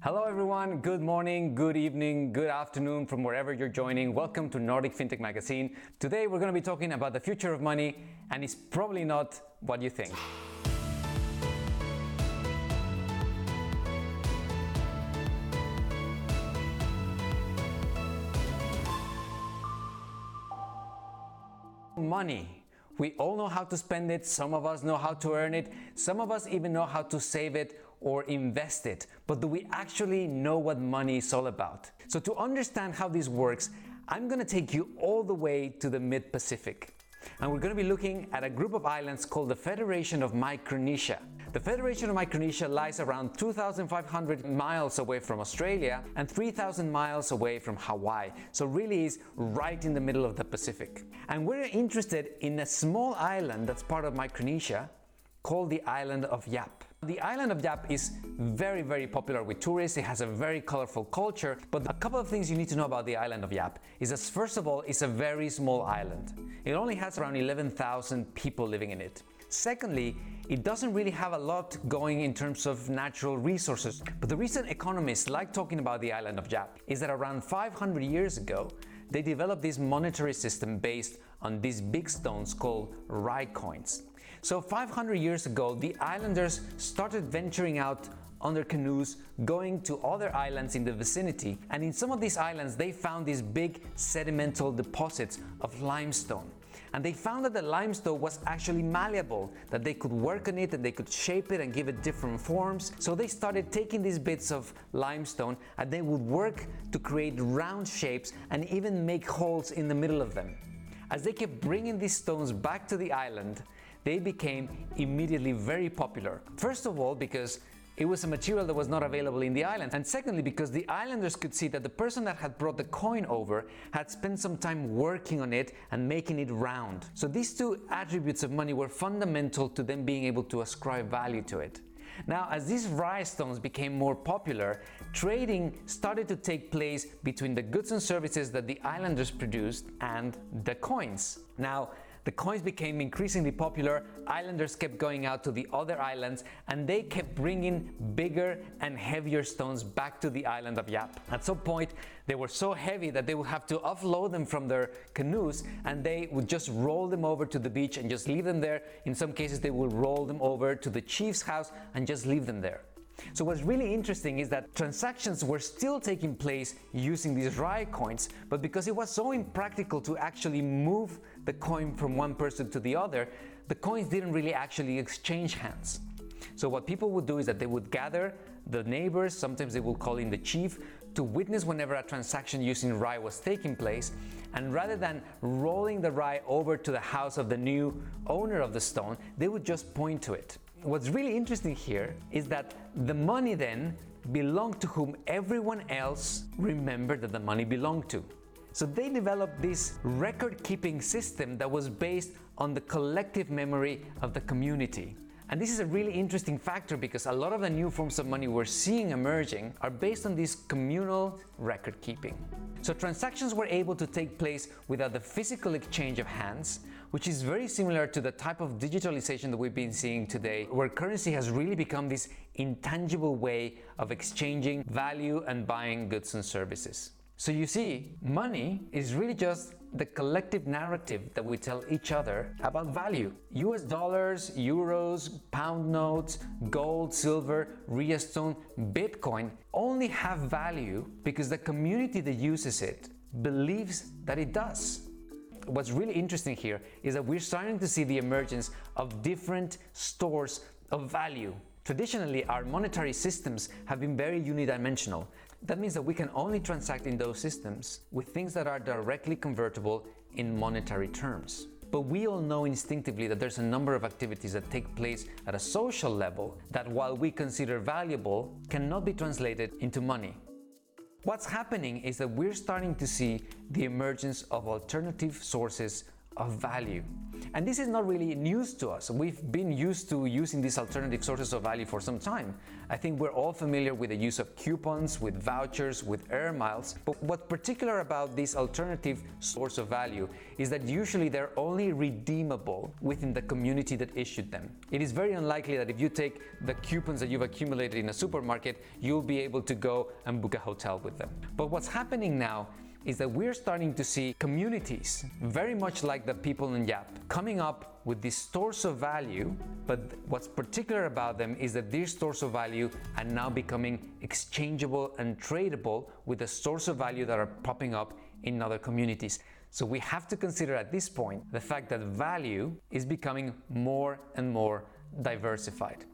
Hello, everyone. Good morning, good evening, good afternoon from wherever you're joining. Welcome to Nordic FinTech Magazine. Today, we're going to be talking about the future of money, and it's probably not what you think. Money. We all know how to spend it, some of us know how to earn it, some of us even know how to save it or invest it. But do we actually know what money is all about? So, to understand how this works, I'm to take you all the way to the mid Pacific. And we're to be looking at a group of islands called the Federation of Micronesia. The Federation of Micronesia lies around 2,500 miles away from Australia and 3,000 miles away from Hawaii, so really is right in the middle of the Pacific. And we're interested in a small island that's part of Micronesia called the island of Yap. The island of Yap is very, very popular with tourists. It has a very colorful culture. But a couple of things you need to know about the island of Yap is that, first of all, it's a very small island. It only has around 11,000 people living in it. Secondly, it doesn't really have a lot going in terms of natural resources. But the reason economists like talking about the island of Yap is that around 500 years ago, they developed this monetary system based on these big stones called Rai coins. So 500 years ago, the islanders started venturing out on their canoes, going to other islands in the vicinity. And in some of these islands, they found these big sedimental deposits of limestone. And they found that the limestone was actually malleable, that they could work on it and they could shape it and give it different forms. So they started taking these bits of limestone and they would work to create round shapes and even make holes in the middle of them. As they kept bringing these stones back to the island, they became immediately very popular. First of all, because it was a material that was not available in the island. And secondly, because the islanders could see that the person that had brought the coin over had spent some time working on it and making it round. So these two attributes of money were fundamental to them being able to ascribe value to it. Now, as these Rai stones became more popular, trading started to take place between the goods and services that the islanders produced and the coins. Now, the coins became increasingly popular, islanders kept going out to the other islands, and they kept bringing bigger and heavier stones back to the island of Yap. At some point, they were so heavy that they would have to offload them from their canoes, and they would just roll them over to the beach and just leave them there. In some cases, they would roll them over to the chief's house and just leave them there. So what's really interesting is that transactions were still taking place using these Rai coins, but because it was so impractical to actually move the coin from one person to the other, the coins didn't really actually exchange hands. So what people would do is that they would gather the neighbors, sometimes they would call in the chief, to witness whenever a transaction using Rai was taking place, and rather than rolling the Rai over to the house of the new owner of the stone, they would just point to it. What's really interesting here is that the money then belonged to whom everyone else remembered that the money belonged to. So they developed this record keeping system that was based on the collective memory of the community. And this is a really interesting factor because a lot of the new forms of money we're seeing emerging are based on this communal record keeping. So transactions were able to take place without the physical exchange of hands, which is very similar to the type of digitalization that we've been seeing today, where currency has really become this intangible way of exchanging value and buying goods and services. So you see, money is really just the collective narrative that we tell each other about value. US dollars, euros, pound notes, gold, silver, Rai Stone, Bitcoin only have value because the community that uses it believes that it does. What's really interesting here is that we're starting to see the emergence of different stores of value Traditionally, our monetary systems have been very unidimensional. That means that we can only transact in those systems with things that are directly convertible in monetary terms. But we all know instinctively that there's a number of activities that take place at a social level that, while we consider valuable, cannot be translated into money. What's happening is that we're starting to see the emergence of alternative sources of value. And this is not really news to us. We've been used to using these alternative sources of value for some time. I think we're all familiar with the use of coupons, with vouchers, with air miles. But what's particular about this alternative source of value is that usually they're only redeemable within the community that issued them. It is very unlikely that if you take the coupons that you've accumulated in a supermarket, you'll be able to go and book a hotel with them. But what's happening now is that we're starting to see communities, very much like the people in Yap, coming up with these stores of value. But what's particular about them is that these stores of value are now becoming exchangeable and tradable with the stores of value that are popping up in other communities. So we have to consider at this point the fact that value is becoming more and more diversified.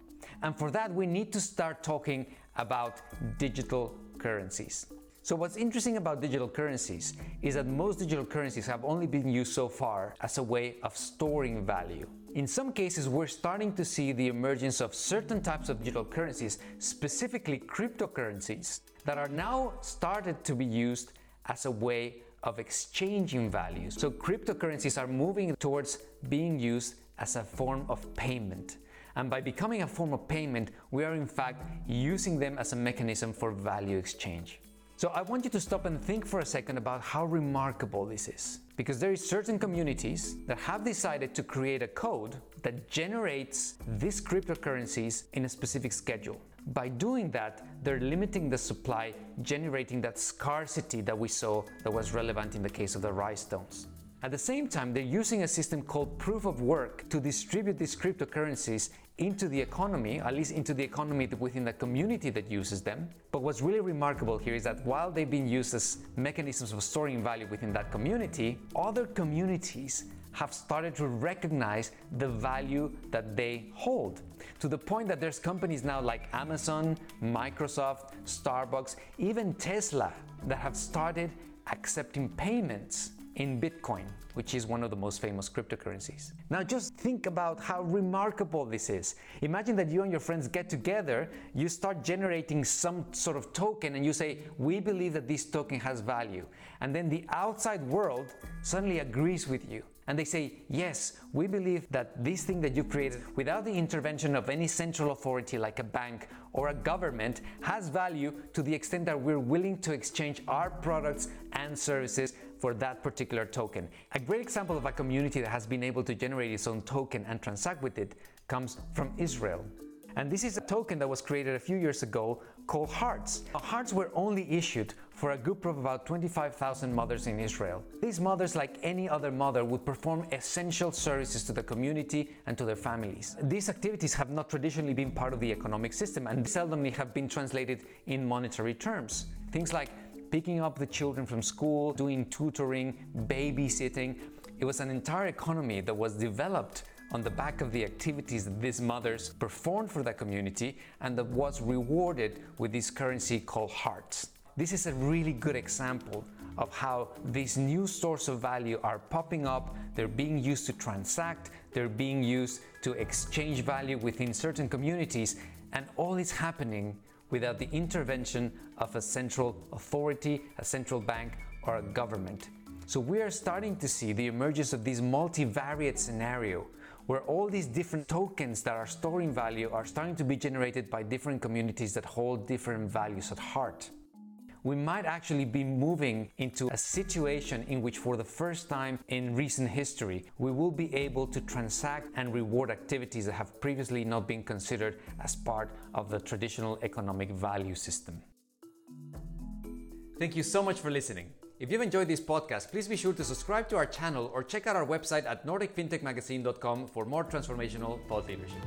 And for that, we need to start talking about digital currencies. So what's interesting about digital currencies is that most digital currencies have only been used so far as a way of storing value. In some cases, we're starting to see the emergence of certain types of digital currencies, specifically cryptocurrencies, that are now started to be used as a way of exchanging values. So cryptocurrencies are moving towards being used as a form of payment. And by becoming a form of payment, we are in fact using them as a mechanism for value exchange. So I want you to stop and think for a second about how remarkable this is. Because there is certain communities that have decided to create a code that generates these cryptocurrencies in a specific schedule. By doing that, they're limiting the supply, generating that scarcity that we saw that was relevant in the case of the Rai stones. At the same time, they're using a system called proof of work to distribute these cryptocurrencies into the economy, at least into the economy within the community that uses them. But what's really remarkable here is that while they've been used as mechanisms of storing value within that community, other communities have started to recognize the value that they hold to the point that there's companies now like Amazon, Microsoft, Starbucks, even Tesla that have started accepting payments in Bitcoin, which is one of the most famous cryptocurrencies. Now, just think about how remarkable this is. Imagine that you and your friends get together, you start generating some sort of token, and you say, We believe that this token has value. And then the outside world suddenly agrees with you. And they say, Yes, we believe that this thing that you created without the intervention of any central authority like a bank or a government has value to the extent that we're willing to exchange our products and services for that particular token. A great example of a community that has been able to generate its own token and transact with it comes from Israel. And this is a token that was created a few years ago called Hearts. Hearts were only issued for a group of about 25,000 mothers in Israel. These mothers, like any other mother, would perform essential services to the community and to their families. These activities have not traditionally been part of the economic system and seldomly have been translated in monetary terms. Things like picking up the children from school, doing tutoring, babysitting. It was an entire economy that was developed on the back of the activities that these mothers performed for the community and that was rewarded with this currency called hearts. This is a really good example of how these new sources of value are popping up, they're being used to transact, they're being used to exchange value within certain communities, and all is happening without the intervention of a central authority, a central bank, or a government. So we are starting to see the emergence of this multivariate scenario where all these different tokens that are storing value are starting to be generated by different communities that hold different values at heart we might actually be moving into a situation in which, for the first time in recent history, we will be able to transact and reward activities that have previously not been considered as part of the traditional economic value system. Thank you so much for listening. If you've enjoyed this podcast, please be sure to subscribe to our channel or check out our website at nordicfintechmagazine.com for more transformational thought leadership.